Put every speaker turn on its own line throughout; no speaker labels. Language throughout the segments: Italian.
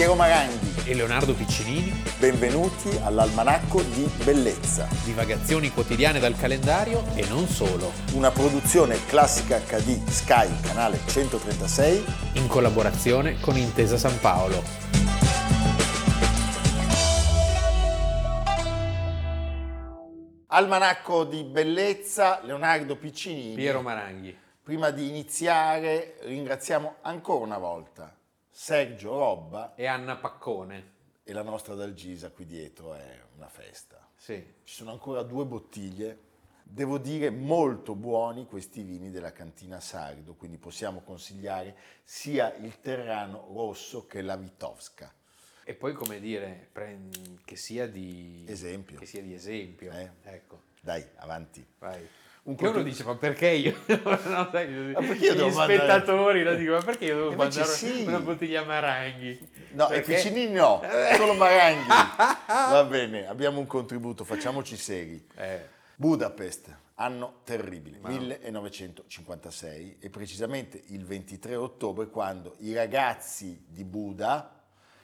Piero Maranghi.
e Leonardo Piccinini,
Benvenuti all'Almanacco di Bellezza,
divagazioni quotidiane dal calendario e non solo,
una produzione classica HD Sky, canale 136.
in collaborazione con Intesa San Paolo.
Almanacco di Bellezza, Leonardo Piccinini.
Piero Maranghi.
Prima di iniziare ringraziamo ancora una volta Sergio Robba
E Anna Paccone.
e la nostra Dalgisa qui dietro, è una festa.
Sì.
Ci sono ancora due bottiglie, devo dire molto buoni questi vini della cantina Sardo, quindi possiamo consigliare sia il Terrano Rosso che la Vitovska.
E poi come dire, che sia di
Esempio.
Che sia di esempio.
Eh.
Ecco,
Dai, avanti.
vai.
Un
che uno dice, ma perché io? no, sai,
Ma perché io
gli
devo mandare-
spettatori lo dicono, ma perché io devo
Invece
mandare
sì.
una bottiglia Maranghi?
No,
Perché-
e Piccinini no, solo Maranghi. Va bene, abbiamo un contributo, facciamoci seri.
Eh,
Budapest, anno terribile, 1956 e precisamente il 23 ottobre quando i ragazzi di Buda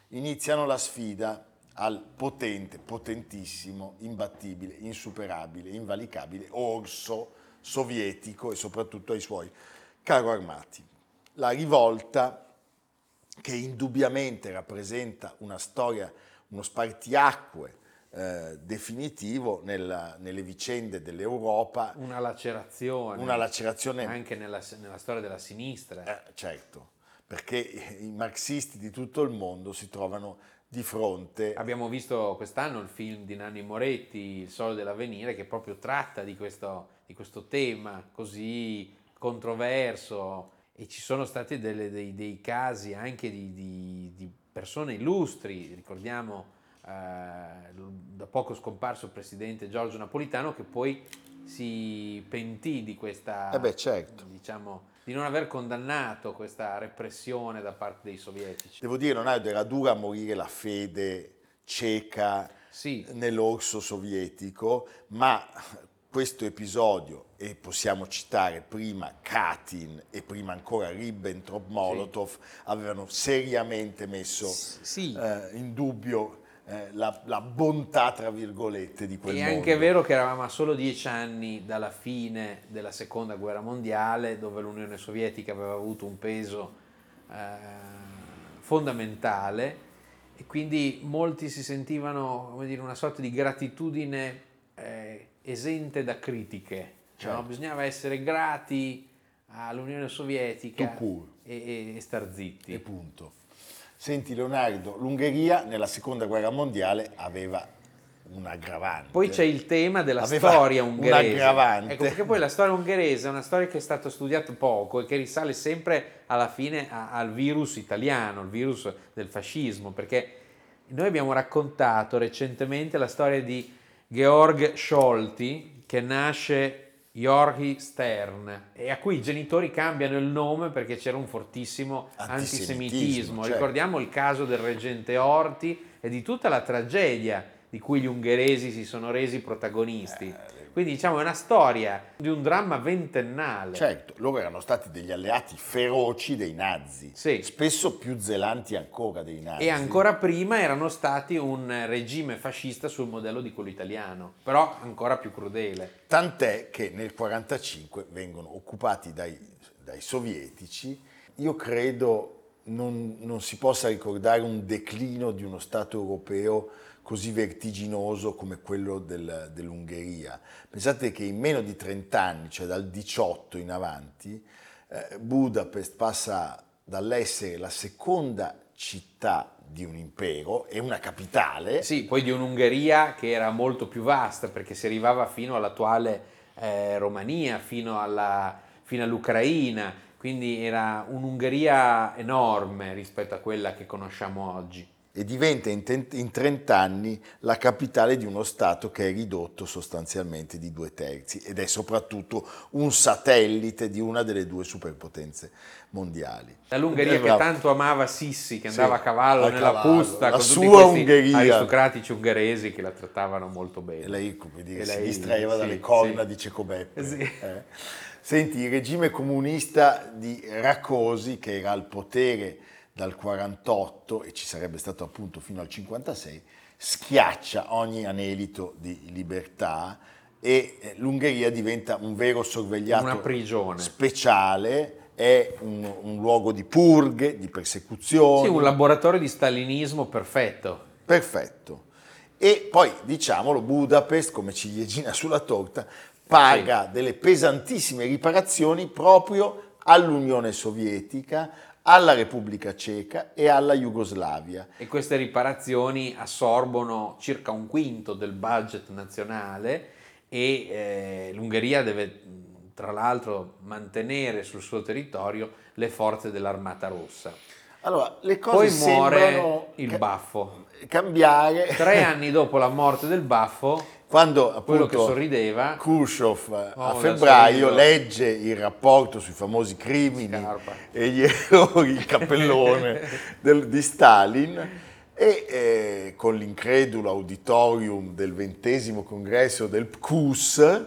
iniziano la sfida al potente, potentissimo, imbattibile, insuperabile, invalicabile orso sovietico e soprattutto ai suoi carro armati. La rivolta che indubbiamente rappresenta una storia, uno spartiacque eh, definitivo nella- nelle vicende dell'Europa,
una lacerazione.
una lacerazione,
anche nella, nella storia della sinistra.
eh, certo, perché i marxisti di tutto il mondo si trovano di fronte.
Abbiamo visto quest'anno il film di Nanni Moretti, Il sole dell'avvenire, che proprio tratta di questo, di questo tema così controverso. E ci sono stati delle- dei, dei casi anche di, di- di persone illustri, ricordiamo eh, da poco scomparso il presidente Giorgio Napolitano che poi si pentì di questa,
Eh beh, certo.
diciamo, di non aver condannato questa repressione da parte dei sovietici.
Devo dire, Leonardo, era dura morire la fede cieca
Sì,
nell'orso sovietico, ma questo episodio, e possiamo citare prima Katyn e prima ancora Ribbentrop-Molotov, avevano seriamente messo
sì.
eh, in dubbio eh, la, la bontà, tra virgolette, di quel
È
mondo.
anche vero che eravamo a solo dieci anni dalla fine della seconda guerra mondiale, dove l'Unione Sovietica aveva avuto un peso eh, fondamentale e quindi molti si sentivano come dire, una sorta di gratitudine eh, esente da critiche. no?
Certo.
Bisognava essere grati all'Unione Sovietica e, e- e star zitti.
E punto. Senti Leonardo, l'Ungheria nella seconda guerra mondiale aveva un aggravante.
Poi c'è il tema della
Aveva
storia
un
ungherese.
aggravante.
Ecco, perché poi la storia ungherese è una storia che è stata studiata poco e che risale sempre alla fine a- al virus italiano, il virus del fascismo, perché noi abbiamo raccontato recentemente la storia di Georg Scholti, che nasce Jorgi Stern e a cui i genitori cambiano il nome perché c'era un fortissimo
Antisemitismo,
antisemitismo.
certo.
Ricordiamo il caso del reggente Orti e di tutta la tragedia di cui gli ungheresi si sono resi protagonisti.
Eh,
Quindi diciamo è una storia di un dramma ventennale.
Certo, loro erano stati degli alleati feroci dei nazi,
Sì.
spesso più zelanti ancora dei nazi.
E ancora prima erano stati un regime fascista sul modello di quello italiano, però ancora più crudele.
Tant'è che nel 1945 vengono occupati dai, dai sovietici. Io credo non, non si possa ricordare un declino di uno Stato europeo così vertiginoso come quello del- dell'Ungheria. Pensate che in meno di 30 anni, cioè dal 18 in avanti, eh, Budapest passa dall'essere la seconda città di un impero e una capitale,
Sì, poi di un'Ungheria che era molto più vasta perché si arrivava fino all'attuale eh, Romania, fino, alla- fino all'Ucraina, quindi era un'Ungheria enorme rispetto a quella che conosciamo oggi.
e diventa in, ten- in 30 anni la capitale di uno Stato che è ridotto sostanzialmente di due terzi ed è soprattutto un satellite di una delle due superpotenze mondiali.
Dall'Ungheria
Eh,
che tanto amava Sissi, che
Sì,
andava a cavallo
a
nella
cavallo,
fusta
la
con tutti
sua
questi
Ungheria.
aristocratici ungheresi che la trattavano molto bene.
E lei, come dire,
E
si
lei-
distraeva
sì,
dalle corna
sì.
di Cecobeppe.
Sì.
eh. Senti, il regime comunista di Rakosi, che era al potere dal 48 e ci sarebbe stato appunto fino al 56, schiaccia ogni anelito di libertà e eh, l'Ungheria diventa un vero sorvegliato
Una prigione.
speciale, è un, un luogo di purghe, di persecuzioni.
Sì, un laboratorio di stalinismo perfetto.
Perfetto. E poi, diciamolo, Budapest, come ciliegina sulla torta, paga delle pesantissime riparazioni proprio all'Unione Sovietica, alla Repubblica Ceca e alla Jugoslavia.
E queste riparazioni assorbono circa un quinto del budget nazionale e eh, l'Ungheria deve tra l'altro mantenere sul suo territorio le forze dell'Armata Rossa.
Allora, le cose
Poi muore il
ca-
baffo.
cambiare
Tre anni dopo la morte del baffo,
quando
quello
appunto
che sorrideva,
Khrushchev a
Oh, da
febbraio
sorriso.
legge il rapporto sui famosi crimini
Scarpa.
e gli errori, il cappellone del- di Stalin e eh, con l'incredulo auditorium del ventesimo congresso del PCUS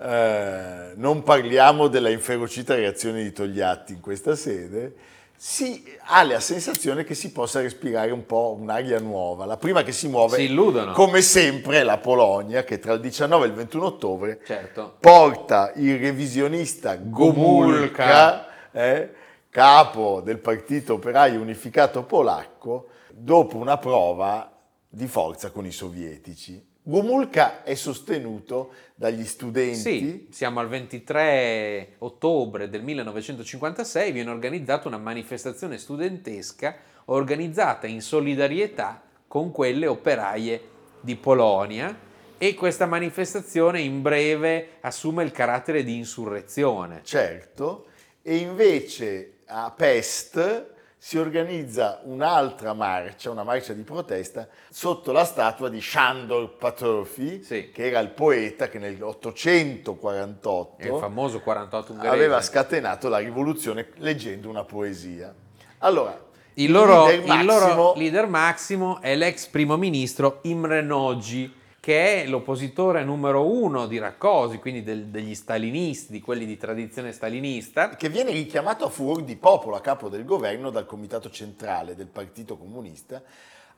eh, non parliamo della inferocita reazione di Togliatti in questa sede, si ha la sensazione che si possa respirare un po' un'aria nuova. La prima che si muove,
Si
come sempre, è la Polonia, che tra il 19 e il 21 ottobre
certo,
porta il revisionista Gomulka,
Gomulka.
eh, capo del Partito Operaio Unificato Polacco, dopo una prova di forza con i sovietici. Gomulka è sostenuto dagli studenti.
Sì, siamo al 23 ottobre del 1956, viene organizzata una manifestazione studentesca organizzata in solidarietà con quelle operaie di Polonia e questa manifestazione in breve assume il carattere di insurrezione.
Certo, e invece a Pest si organizza un'altra marcia, una marcia di protesta, sotto la statua di Sándor Petőfi,
Sì.
che era il poeta che nel 848
È il famoso 48 ungherese.
aveva scatenato la rivoluzione leggendo una poesia. Allora,
Il loro,
leader
il loro
massimo-
leader massimo è l'ex primo ministro Imre Nagy, che è l'oppositore numero uno di Raccosi, quindi del- degli stalinisti, di quelli di tradizione stalinista.
che viene richiamato a furor di popolo a capo del governo dal comitato centrale del Partito Comunista,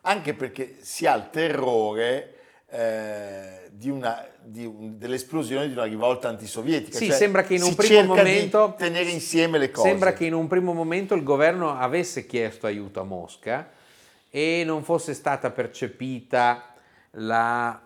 anche perché si ha il terrore eh, di una- di un- dell'esplosione di una rivolta antisovietica.
Sì,
Cioè,
sembra che in un primo momento
tenere insieme le cose.
Sembra che in un primo momento il governo avesse chiesto aiuto a Mosca e non fosse stata percepita la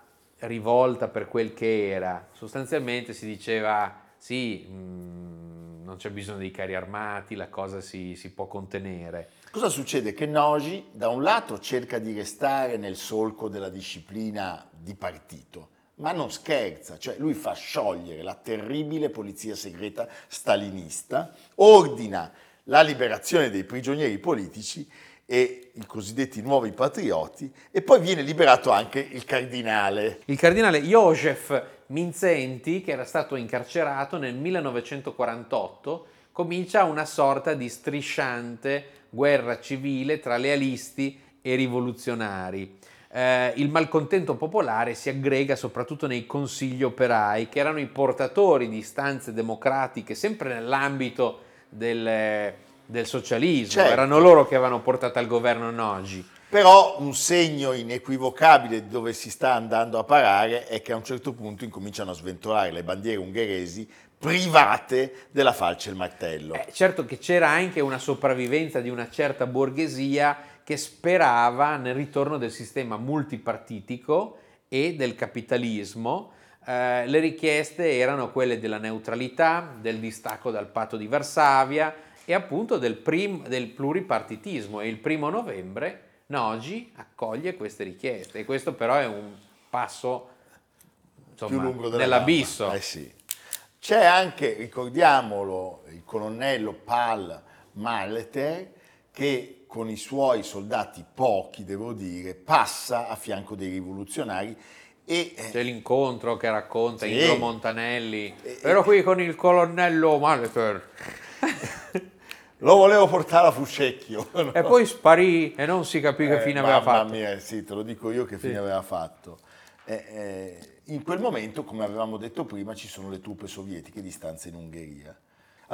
rivolta per quel che era. Sostanzialmente si diceva sì, mh, non c'è bisogno di carri armati, la cosa si, si può contenere.
Cosa succede? Che Noji da un lato cerca di restare nel solco della disciplina di partito, ma non scherza, cioè lui fa sciogliere la terribile polizia segreta stalinista, ordina la liberazione dei prigionieri politici e i cosiddetti nuovi patrioti e poi viene liberato anche il cardinale.
Il cardinale Josef Minzenti, che era stato incarcerato nel 1948, comincia una sorta di strisciante guerra civile tra lealisti e rivoluzionari. Eh, il malcontento popolare si aggrega soprattutto nei consigli operai, che erano i portatori di istanze democratiche, sempre nell'ambito del, del socialismo.
Certo.
Erano loro che avevano portato al governo Nogi.
Però un segno inequivocabile di dove si sta andando a parare è che a un certo punto incominciano a sventolare le bandiere ungheresi private della falce e il martello.
Eh, certo che c'era anche una sopravvivenza di una certa borghesia che sperava nel ritorno del sistema multipartitico e del capitalismo. Eh, le richieste erano quelle della neutralità, del distacco dal patto di Varsavia e appunto del, prim- del pluripartitismo. E il primo novembre Nogi accoglie queste richieste e questo però è un passo insomma,
più lungo della
nell'abisso.
Eh sì. C'è anche, ricordiamolo, il colonnello Pal Maleter che con i suoi soldati, pochi devo dire, passa a fianco dei rivoluzionari e eh,
C'è l'incontro che racconta
Sì.
Indro Montanelli. Ero qui con il colonnello Maleter.
lo volevo portare a Fuscecchio. no?
E poi sparì e non si capì che
Eh,
fine aveva
mamma
fatto.
mia, sì, te lo dico io che fine
Sì.
aveva fatto. Eh, eh, in quel momento, come avevamo detto prima, ci sono le truppe sovietiche di stanza in Ungheria.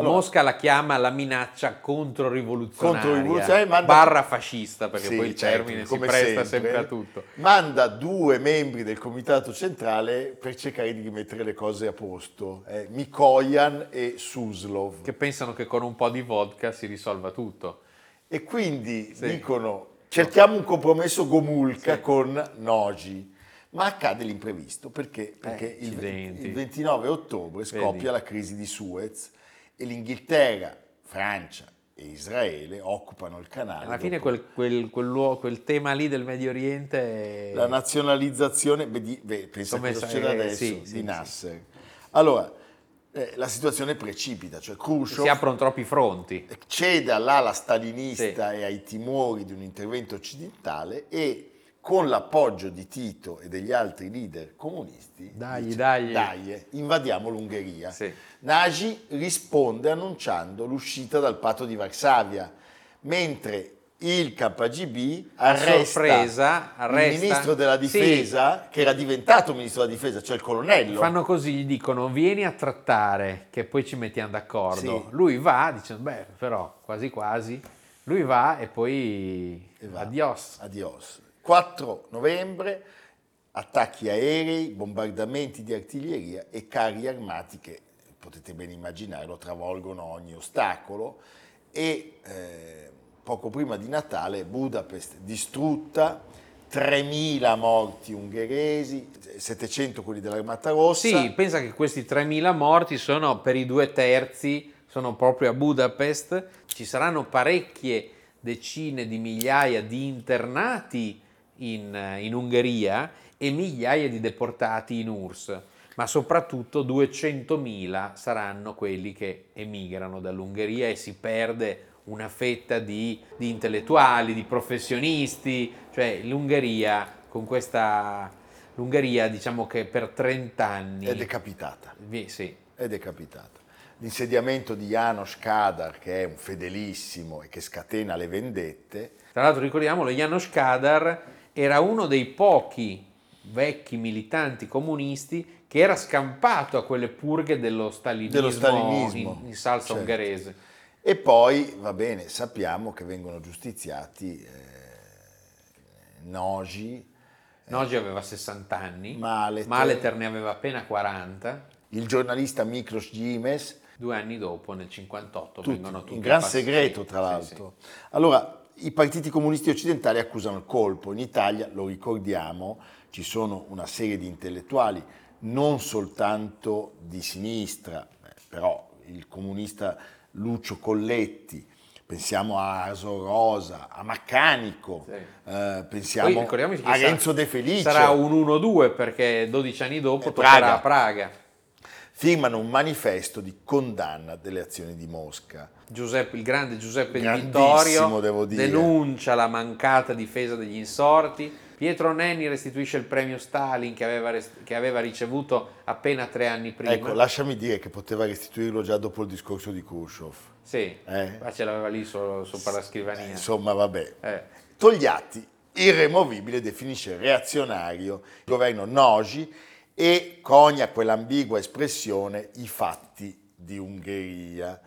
Allora, Mosca la chiama la minaccia controrivoluzionaria, controrivoluzionaria manda... barra fascista, perché sì, poi il certo, termine si presta sempre, sempre, a tutto.
Manda due membri del comitato centrale per cercare di rimettere le cose a posto, eh, Mikoyan e Suslov.
Che pensano che con un po' di vodka si risolva tutto.
E quindi sì. dicono cerchiamo un compromesso Gomulka sì. con Nogi. Ma accade l'imprevisto perché, perché eh, il, il, 29 ottobre scoppia Vedi. la crisi di Suez e l'Inghilterra, Francia e Israele occupano il canale.
Alla fine quel, quel, quel, quel, tema lì del Medio Oriente...
È... La nazionalizzazione, beh, beh, pensa a cosa succede adesso, sì, di Nasser. Sì. Allora, eh, la situazione precipita, cioè Khrushchev...
Si aprono troppi fronti.
Cede all'ala stalinista e ai timori di un intervento occidentale e con l'appoggio di Tito e degli altri leader comunisti,
dai, dice, dai.
dai, invadiamo l'Ungheria. Sì. Nagy risponde annunciando l'uscita dal patto di Varsavia, mentre il KGB arresta, sorpresa, arresta, il ministro della difesa, sì. che era diventato ministro della difesa, cioè il colonnello.
Fanno così, gli dicono vieni a trattare, che poi ci mettiamo d'accordo. Sì. Lui va, dicendo beh, però quasi quasi, lui va e poi e va. adios.
Adios. 4 novembre, attacchi aerei, bombardamenti di artiglieria e carri armati che, potete ben immaginare, travolgono ogni ostacolo e eh, poco prima di Natale Budapest distrutta, 3.000 morti ungheresi, 700 quelli dell'Armata Rossa.
Sì, pensa che questi 3.000 morti sono per i due terzi, sono proprio a Budapest, ci saranno parecchie decine di migliaia di internati in, in Ungheria e migliaia di deportati in URSS, ma soprattutto 200.000 saranno quelli che emigrano dall'Ungheria e si perde una fetta di, di intellettuali, di professionisti, cioè l'Ungheria con questa... L'Ungheria diciamo che per 30 anni...
È decapitata.
Sì.
È decapitata. L'insediamento di Janos Kadar, che è un fedelissimo e che scatena le vendette.
Tra l'altro ricordiamolo, Janos Kadar era uno dei pochi vecchi militanti comunisti che era scampato a quelle purghe dello stalinismo, dello stalinismo in, in, salsa certo. ungherese.
E poi, va bene, sappiamo che vengono giustiziati eh, Nogi.
Eh, Nogi aveva 60 anni, Maleter, Maleter ne aveva appena 40.
Il giornalista Miklos Gimes.
Due anni dopo, nel 58, tutti, vengono tutti
In gran segreto, tra l'altro. Sì, sì. Allora, i partiti comunisti occidentali accusano il colpo. In Italia, lo ricordiamo, ci sono una serie di intellettuali, non soltanto di sinistra, però il comunista Lucio Colletti, pensiamo a Aso Rosa, a Maccanico, sì. eh, pensiamo a Renzo De Felice.
Sarà un 1-2 perché 12 anni dopo tornerà Praga. a Praga
firmano un manifesto di condanna delle azioni di Mosca.
Giuseppe, il grande Giuseppe Di Vittorio denuncia la mancata difesa degli insorti. Pietro Nenni restituisce il premio Stalin che aveva, che aveva, ricevuto appena tre anni prima.
Ecco, lasciami dire che poteva restituirlo già dopo il discorso di Khrushchev.
Sì, eh? ma ce l'aveva lì solo, sopra la scrivania. Eh,
insomma, vabbè. Eh. Togliatti, irremovibile, definisce reazionario il governo Noji e conia quell'ambigua espressione i fatti di Ungheria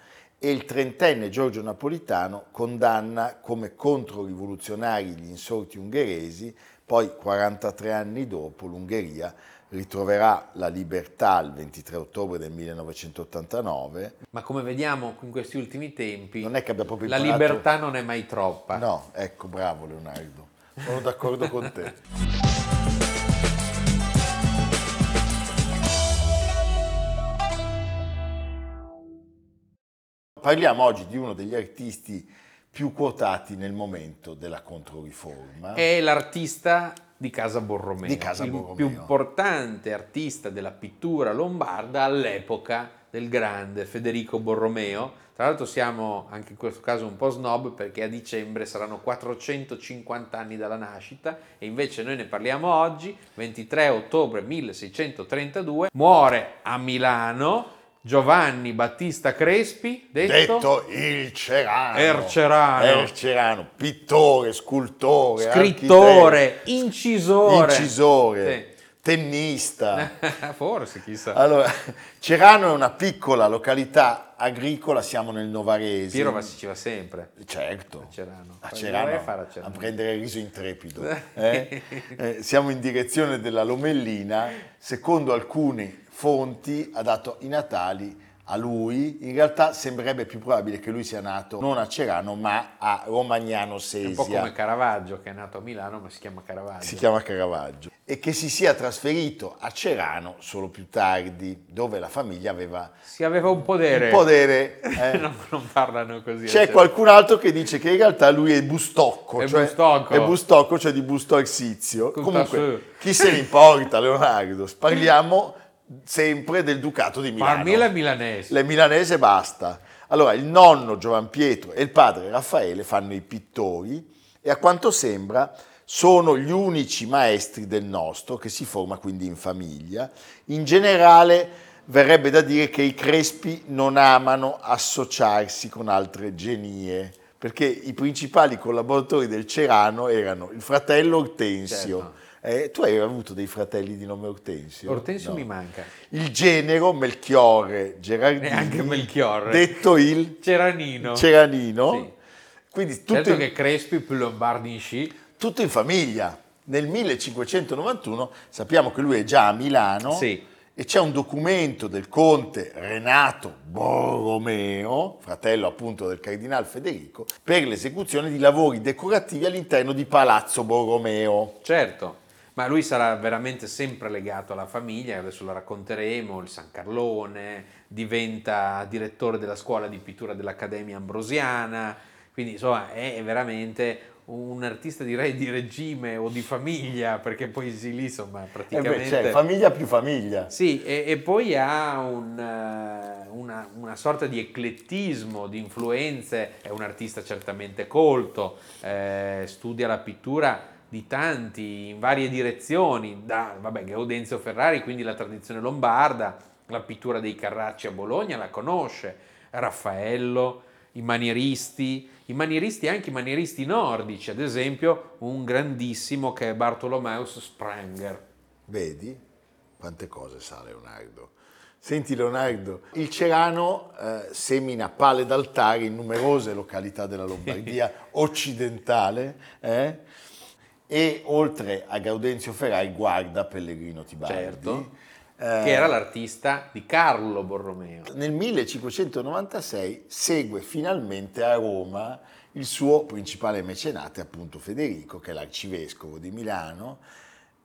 e il trentenne Giorgio Napolitano condanna come controrivoluzionari gli insorti ungheresi, poi 43 anni dopo l'Ungheria ritroverà la libertà il 23 ottobre del 1989.
Ma come vediamo in questi ultimi tempi,
non è che abbia proprio
la libertà non è mai troppa.
No, ecco, bravo Leonardo, sono d'accordo con te. Parliamo oggi di uno degli artisti più quotati nel momento della Controriforma.
È l'artista di Casa Borromeo, di Casa Borromeo. il più importante artista della pittura lombarda all'epoca del grande Federico Borromeo. Tra l'altro siamo anche in questo caso un po' snob perché a dicembre saranno 450 anni dalla nascita e invece noi ne parliamo oggi, 23 ottobre 1632, muore a Milano Giovanni Battista Crespi,
detto, detto il Cerano,
Ercerano.
Ercerano, pittore, scultore,
scrittore, incisore.
incisore. Sì. tennista.
Forse, chissà.
Allora, Cerano è una piccola località agricola, siamo nel Novarese.
Piero si ci va sempre.
Certo.
A Cerano.
A Cerano,
a
a
Cerano.
prendere il riso intrepido. eh? Eh, siamo in direzione della Lomellina. Secondo alcune fonti ha dato i natali a lui. In realtà sembrerebbe più probabile che lui sia nato non a Cerano ma a Romagnano
È un po' come
Sesia.
Caravaggio, che è nato a Milano, ma si chiama Caravaggio.
Si chiama Caravaggio. E che si sia trasferito a Cerano solo più tardi, dove la famiglia aveva
Si aveva un podere.
un podere. eh.
non, non parlano così.
C'è qualcun altro che dice che in realtà lui è Bustocco,
È
cioè
Bustocco.
è Bustocco, cioè di Busto Arsizio. Comunque, chi se ne importa, Leonardo? Parliamo sempre del Ducato di Milano.
Parmila milanese.
Le milanese basta. Allora, il nonno Giovan Pietro e il padre Raffaele fanno i pittori e a quanto sembra sono gli unici maestri del nostro che si forma quindi in famiglia. In generale verrebbe da dire che i Crespi non amano associarsi con altre genie, perché i principali collaboratori del Cerano erano il fratello Ortensio.
Certo.
Eh, tu hai avuto dei fratelli di nome Ortensio?
Ortensio
No.
mi manca.
Il genero Melchiorre Gerardini,
Neanche Melchiorre.
detto il
Ceranino.
Ceranino,
Sì.
quindi tutto,
Certo
in,
che Crespi più Lombardi in sci.
tutto in famiglia. Nel 1591 sappiamo che lui è già a Milano
Sì.
e c'è un documento del conte Renato Borromeo, fratello appunto del cardinal Federico, per l'esecuzione di lavori decorativi all'interno di Palazzo Borromeo.
Certo, ma lui sarà veramente sempre legato alla famiglia, adesso lo racconteremo, il San Carlone, diventa direttore della scuola di pittura dell'Accademia Ambrosiana, quindi insomma è veramente un artista direi di regime o di famiglia, perché poi sì lì insomma
Eh
praticamente...
beh, cioè, famiglia più famiglia.
Sì, e, e poi ha un, eh, una, una sorta di eclettismo, di influenze, è un artista certamente colto, eh, studia la pittura di tanti, in varie direzioni, da vabbè, Gaudenzio Ferrari, quindi la tradizione lombarda, la pittura dei Carracci a Bologna la conosce, Raffaello, i manieristi, i manieristi anche i manieristi nordici, ad esempio un grandissimo che è Bartolomeus Spranger.
Vedi quante cose sa Leonardo. Senti Leonardo, il Cerano eh, semina pale d'altare in numerose località della Lombardia occidentale eh, e oltre a Gaudenzio Ferrari guarda Pellegrino Tibaldi.
Certo.
Eh,
che era l'artista di Carlo Borromeo.
nel 1596 segue finalmente a Roma il suo principale mecenate, appunto Federico, che è l'arcivescovo di Milano,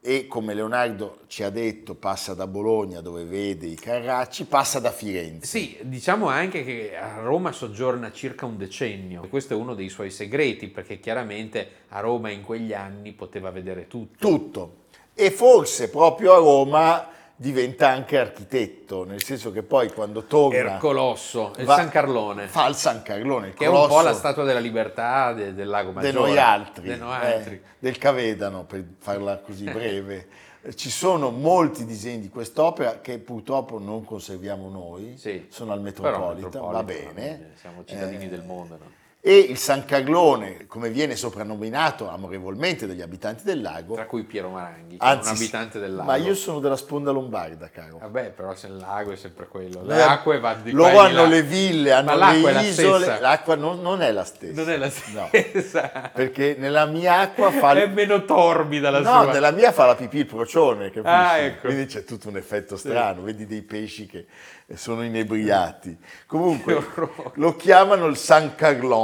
e come Leonardo ci ha detto passa da Bologna dove vede i Carracci, passa da Firenze.
Sì, diciamo anche che a Roma soggiorna circa un decennio. Questo è uno dei suoi segreti, perché chiaramente a Roma in quegli anni poteva vedere tutto.
Tutto. E forse proprio a Roma diventa anche architetto, nel senso che poi quando torna...
Ercolosso, il
va-
San Carlone,
Fa il San Carlone, il
che è un po'
colosso
la statua della libertà de- del lago
de
Maggiore.
noi altri,
De noi
eh,
altri.
del Cavedano, per farla così breve. Eh, Ci sono molti disegni di quest'opera che purtroppo non conserviamo noi,
Sì.
sono al Metropolitan, va bene.
Siamo cittadini
Eh,
del mondo, no?
E il San Carlone, come viene soprannominato amorevolmente dagli abitanti del lago,
Tra cui Piero Maranghi,
anzi,
un abitante del lago.
ma io sono della sponda lombarda, caro.
Vabbè, però se il lago è sempre quello. Le
Noi-
acque vanno di
Loro hanno
là.
le ville, hanno
la
le isole,
stessa.
l'acqua non, non è la stessa.
Non è la
No,
stessa.
perché nella mia acqua fa...
È meno torbida la
No,
sua.
nella mia fa la pipì il procione, capisci?
Ah, ecco.
Quindi c'è tutto un effetto strano, vedi dei pesci che sono inebriati. Comunque lo chiamano il San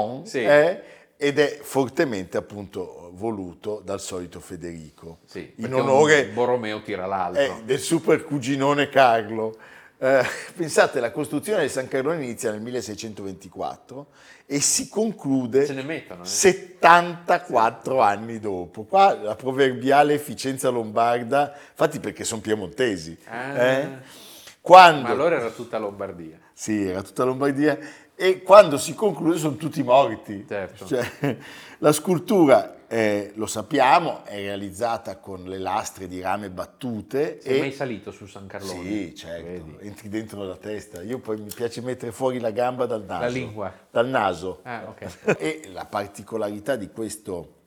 Carlon
Sì.
eh, ed è fortemente appunto voluto dal solito Federico,
Sì,
in onore
Borromeo tira l'altro.
eh, del super cuginone Carlo. Eh, pensate, la costruzione del San Carlone inizia nel 1624 e si conclude
mettono, eh.
74 anni dopo. Qua la proverbiale efficienza lombarda, infatti perché sono piemontesi.
Ah.
eh? Quando,
Ma allora era tutta Lombardia.
Sì, era tutta Lombardia. E quando si conclude sono tutti morti.
Certo.
Cioè, la scultura, eh, lo sappiamo, è realizzata con le lastre di rame battute.
Sei
e...
mai salito su San Carlone?
Sì, certo,
Vedi?
entri dentro la testa. Io poi mi piace mettere fuori la gamba dal naso.
La lingua.
Dal naso.
Ah, ok.
E la particolarità di questo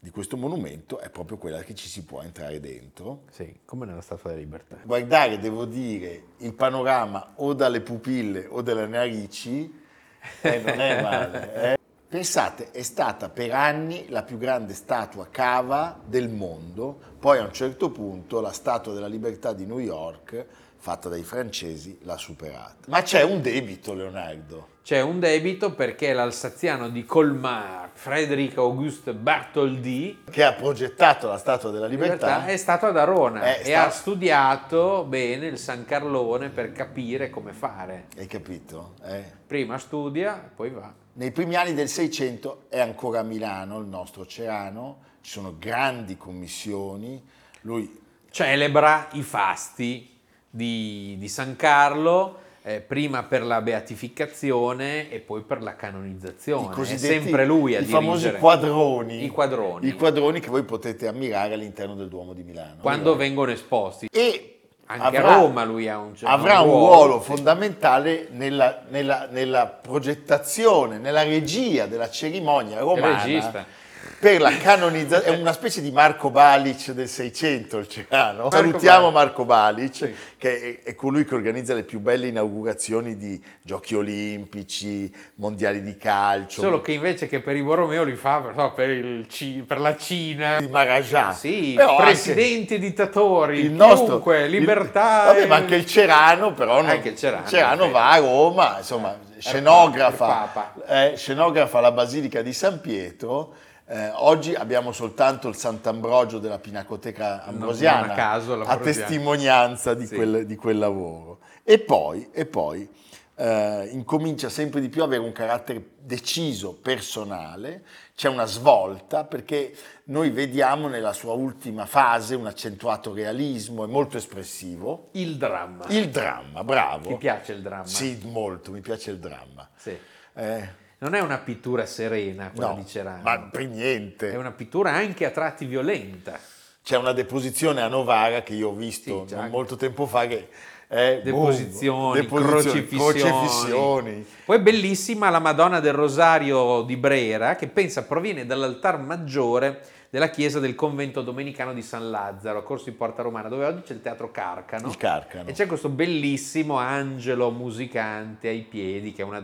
di questo monumento è proprio quella che ci si può entrare dentro.
Sì, come nella Statua della Libertà.
Guardare, devo dire, il panorama o dalle pupille o dalle narici eh, non è male. Eh. Pensate, è stata per anni la più grande statua cava del mondo, poi a un certo punto la Statua della Libertà di New York fatta dai francesi l'ha superata. Ma c'è un debito, Leonardo.
C'è un debito perché l'alsaziano di Colmar, Frédéric Auguste Bartholdi,
che ha progettato la Statua della Libertà,
è stato ad Arona e
sta-
ha studiato bene il San Carlone per capire come fare.
hai capito? Eh?
Prima studia, poi va.
Nei primi anni del Seicento è ancora a Milano il nostro Cerano, ci sono grandi commissioni, lui
Celebra i fasti di, di San Carlo, eh, prima per la beatificazione e poi per la canonizzazione. È sempre lui a
i famosi
dirigere.
quadroni,
I quadroni.
i quadroni che voi potete ammirare all'interno del Duomo di Milano.
Quando vengono esposti.
e
Anche
avrà-
a Roma lui ha un certo
avrà un ruolo
sì.
fondamentale nella, nella- nella progettazione, nella regia della cerimonia romana
regista.
Per la canonizzazione, è una specie di Marco Balic del Seicento il Cerano. Salutiamo
Balic.
Marco Balic,
Sì.
che è, è colui che organizza le più belle inaugurazioni di giochi olimpici, mondiali di calcio,
Solo che invece che per i Borromeo li fa per, so, per, il per la Cina.
di Maharaja.
Sì,
Però
presidenti dittatori,
il nostro
chiunque,
il-
libertà.
vabbè,
e-
ma anche il Cerano, però non-
Anche il Cerano, perfetto.
va a Roma, insomma,
il
scenografa, eh, scenografa la Basilica di San Pietro. Eh, oggi abbiamo soltanto il Sant'Ambrogio della Pinacoteca Ambrosiana
non a caso
a testimonianza di,
Sì.
quel, di quel lavoro. E poi, e poi eh, incomincia sempre di più ad avere un carattere deciso, personale, c'è una svolta perché noi vediamo nella sua ultima fase un accentuato realismo, è molto espressivo.
Il dramma.
Il dramma, bravo.
Ti piace il dramma?
Sì, molto, mi piace il dramma.
Sì.
Eh,
Non è una pittura serena quella
no,
di Cerano.
ma per niente.
È una pittura anche a tratti violenta.
C'è una deposizione a Novara che io ho visto
Sì,
molto tempo fa che è
Deposizioni,
boom, deposizioni,
crocifissioni.
crocifissioni.
Poi è bellissima la Madonna del Rosario di Brera, che pensa proviene dall'altar maggiore della chiesa del convento domenicano di San Lazzaro, a Corso di Porta Romana, dove oggi c'è il teatro Carcano.
Il Carcano.
E c'è questo bellissimo angelo musicante ai piedi, che è uno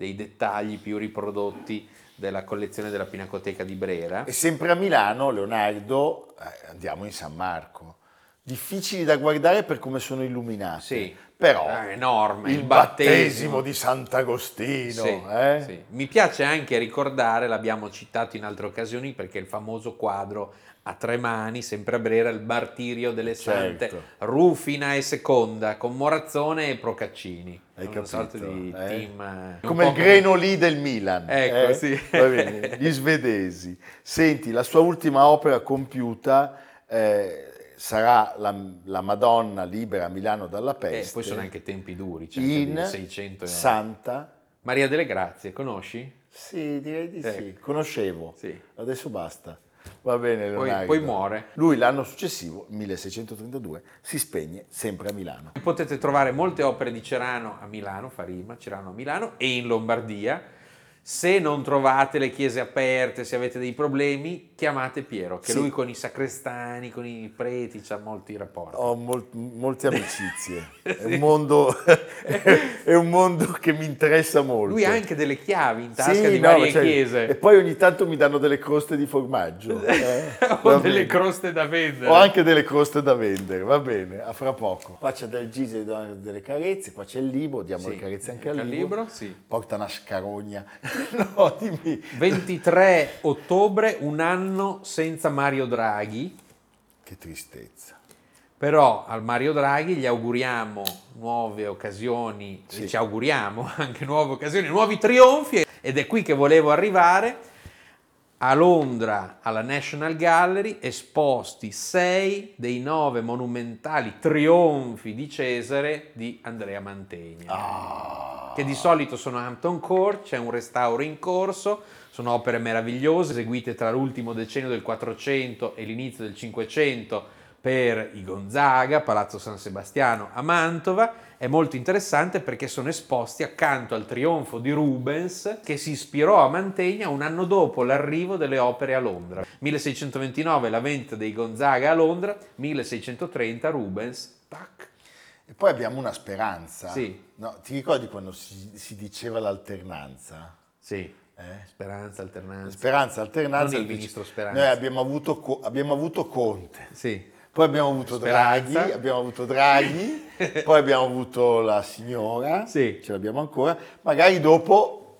dei dettagli più riprodotti della collezione della Pinacoteca di Brera.
E sempre a Milano, Leonardo, eh, andiamo in San Marco. Difficili da guardare per come sono illuminati.
Sì,
Però
è enorme,
il
il
battesimo,
battesimo
di Sant'Agostino.
Sì,
eh?
sì. Mi piace anche ricordare, l'abbiamo citato in altre occasioni, perché il famoso quadro a tre mani, sempre a Brera, il martirio delle sante
Certo.
Rufina e Seconda, con Morazzone e Procaccini.
Hai
una
capito,
di
eh?
team... eh,
Come il greno lì del Milan.
Ecco,
eh?
sì.
Va bene, gli svedesi. Senti, la sua ultima opera compiuta eh, sarà la, la Madonna libera a Milano dalla
Eh,
peste.
poi sono anche tempi duri, anche
in
di 600 e-
Santa.
Maria delle Grazie, conosci?
Sì, direi di sì.
Ecco.
Conoscevo.
Sì.
Adesso basta. Va bene,
Poi, poi muore.
Lui l'anno successivo, 1632, si spegne sempre a Milano.
Potete trovare molte opere di Cerano a Milano, fa rima, Cerano a Milano e in Lombardia. Se non trovate le chiese aperte, se avete dei problemi, chiamate Piero, che
Sì.
lui con i sacrestani, con i preti, ha molti rapporti.
Ho mol- molte amicizie. È, un mondo, è un mondo che mi interessa molto.
Lui ha anche delle chiavi in tasca
Sì,
di
no,
varie
cioè,
chiese.
E poi ogni tanto mi danno delle croste di formaggio. eh.
o
Va
delle croste da vendere.
Ho anche delle croste da vendere, va bene, a fra poco. Qua c'è del Gise delle carezze, qua c'è il libro, diamo
Sì,
le carezze anche al
al
libro.
libro, sì.
Porta una scarogna. no, dimmi.
23 ottobre, un anno senza Mario Draghi.
Che tristezza.
Però al Mario Draghi gli auguriamo nuove occasioni,
Sì.
ci auguriamo anche nuove occasioni, nuovi trionfi ed è qui che volevo arrivare. A Londra, alla National Gallery, esposti sei dei nove monumentali trionfi di Cesare di Andrea Mantegna,
Ah.
che di solito sono a Hampton Court, c'è un restauro in corso, sono opere meravigliose eseguite tra l'ultimo decennio del 400 e l'inizio del 500 per i Gonzaga, Palazzo San Sebastiano a Mantova. È molto interessante perché sono esposti accanto al trionfo di Rubens che si ispirò a Mantegna un anno dopo l'arrivo delle opere a Londra. 1629 la vendita dei Gonzaga a Londra, 1630 Rubens, tac.
E poi abbiamo una speranza.
Sì.
No, ti ricordi quando si, si diceva l'alternanza?
Sì,
Eh?
speranza, alternanza.
Speranza, alternanza.
Non il ministro Speranza.
Noi abbiamo avuto, abbiamo avuto Conte,
Sì.
poi abbiamo avuto
Speranza.
Draghi, abbiamo avuto Draghi, poi abbiamo avuto la signora,
Sì.
ce l'abbiamo ancora. Magari dopo,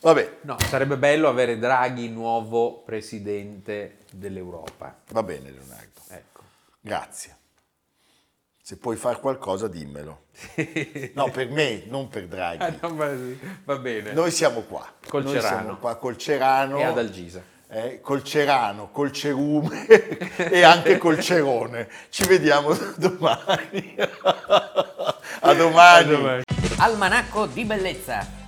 vabbè,
No, sarebbe bello avere Draghi nuovo presidente dell'Europa.
va bene Leonardo,
Ecco.
grazie. Se puoi fare qualcosa dimmelo. No, per me, non per Draghi.
Ah, no, va, va bene.
Noi siamo qua.
Col
Noi
Cerano.
siamo qua col Cerano.
E ad Algisa.
eh, col Cerano, col Cerume e anche col Cerone. Ci vediamo domani. A domani.
Almanacco di bellezza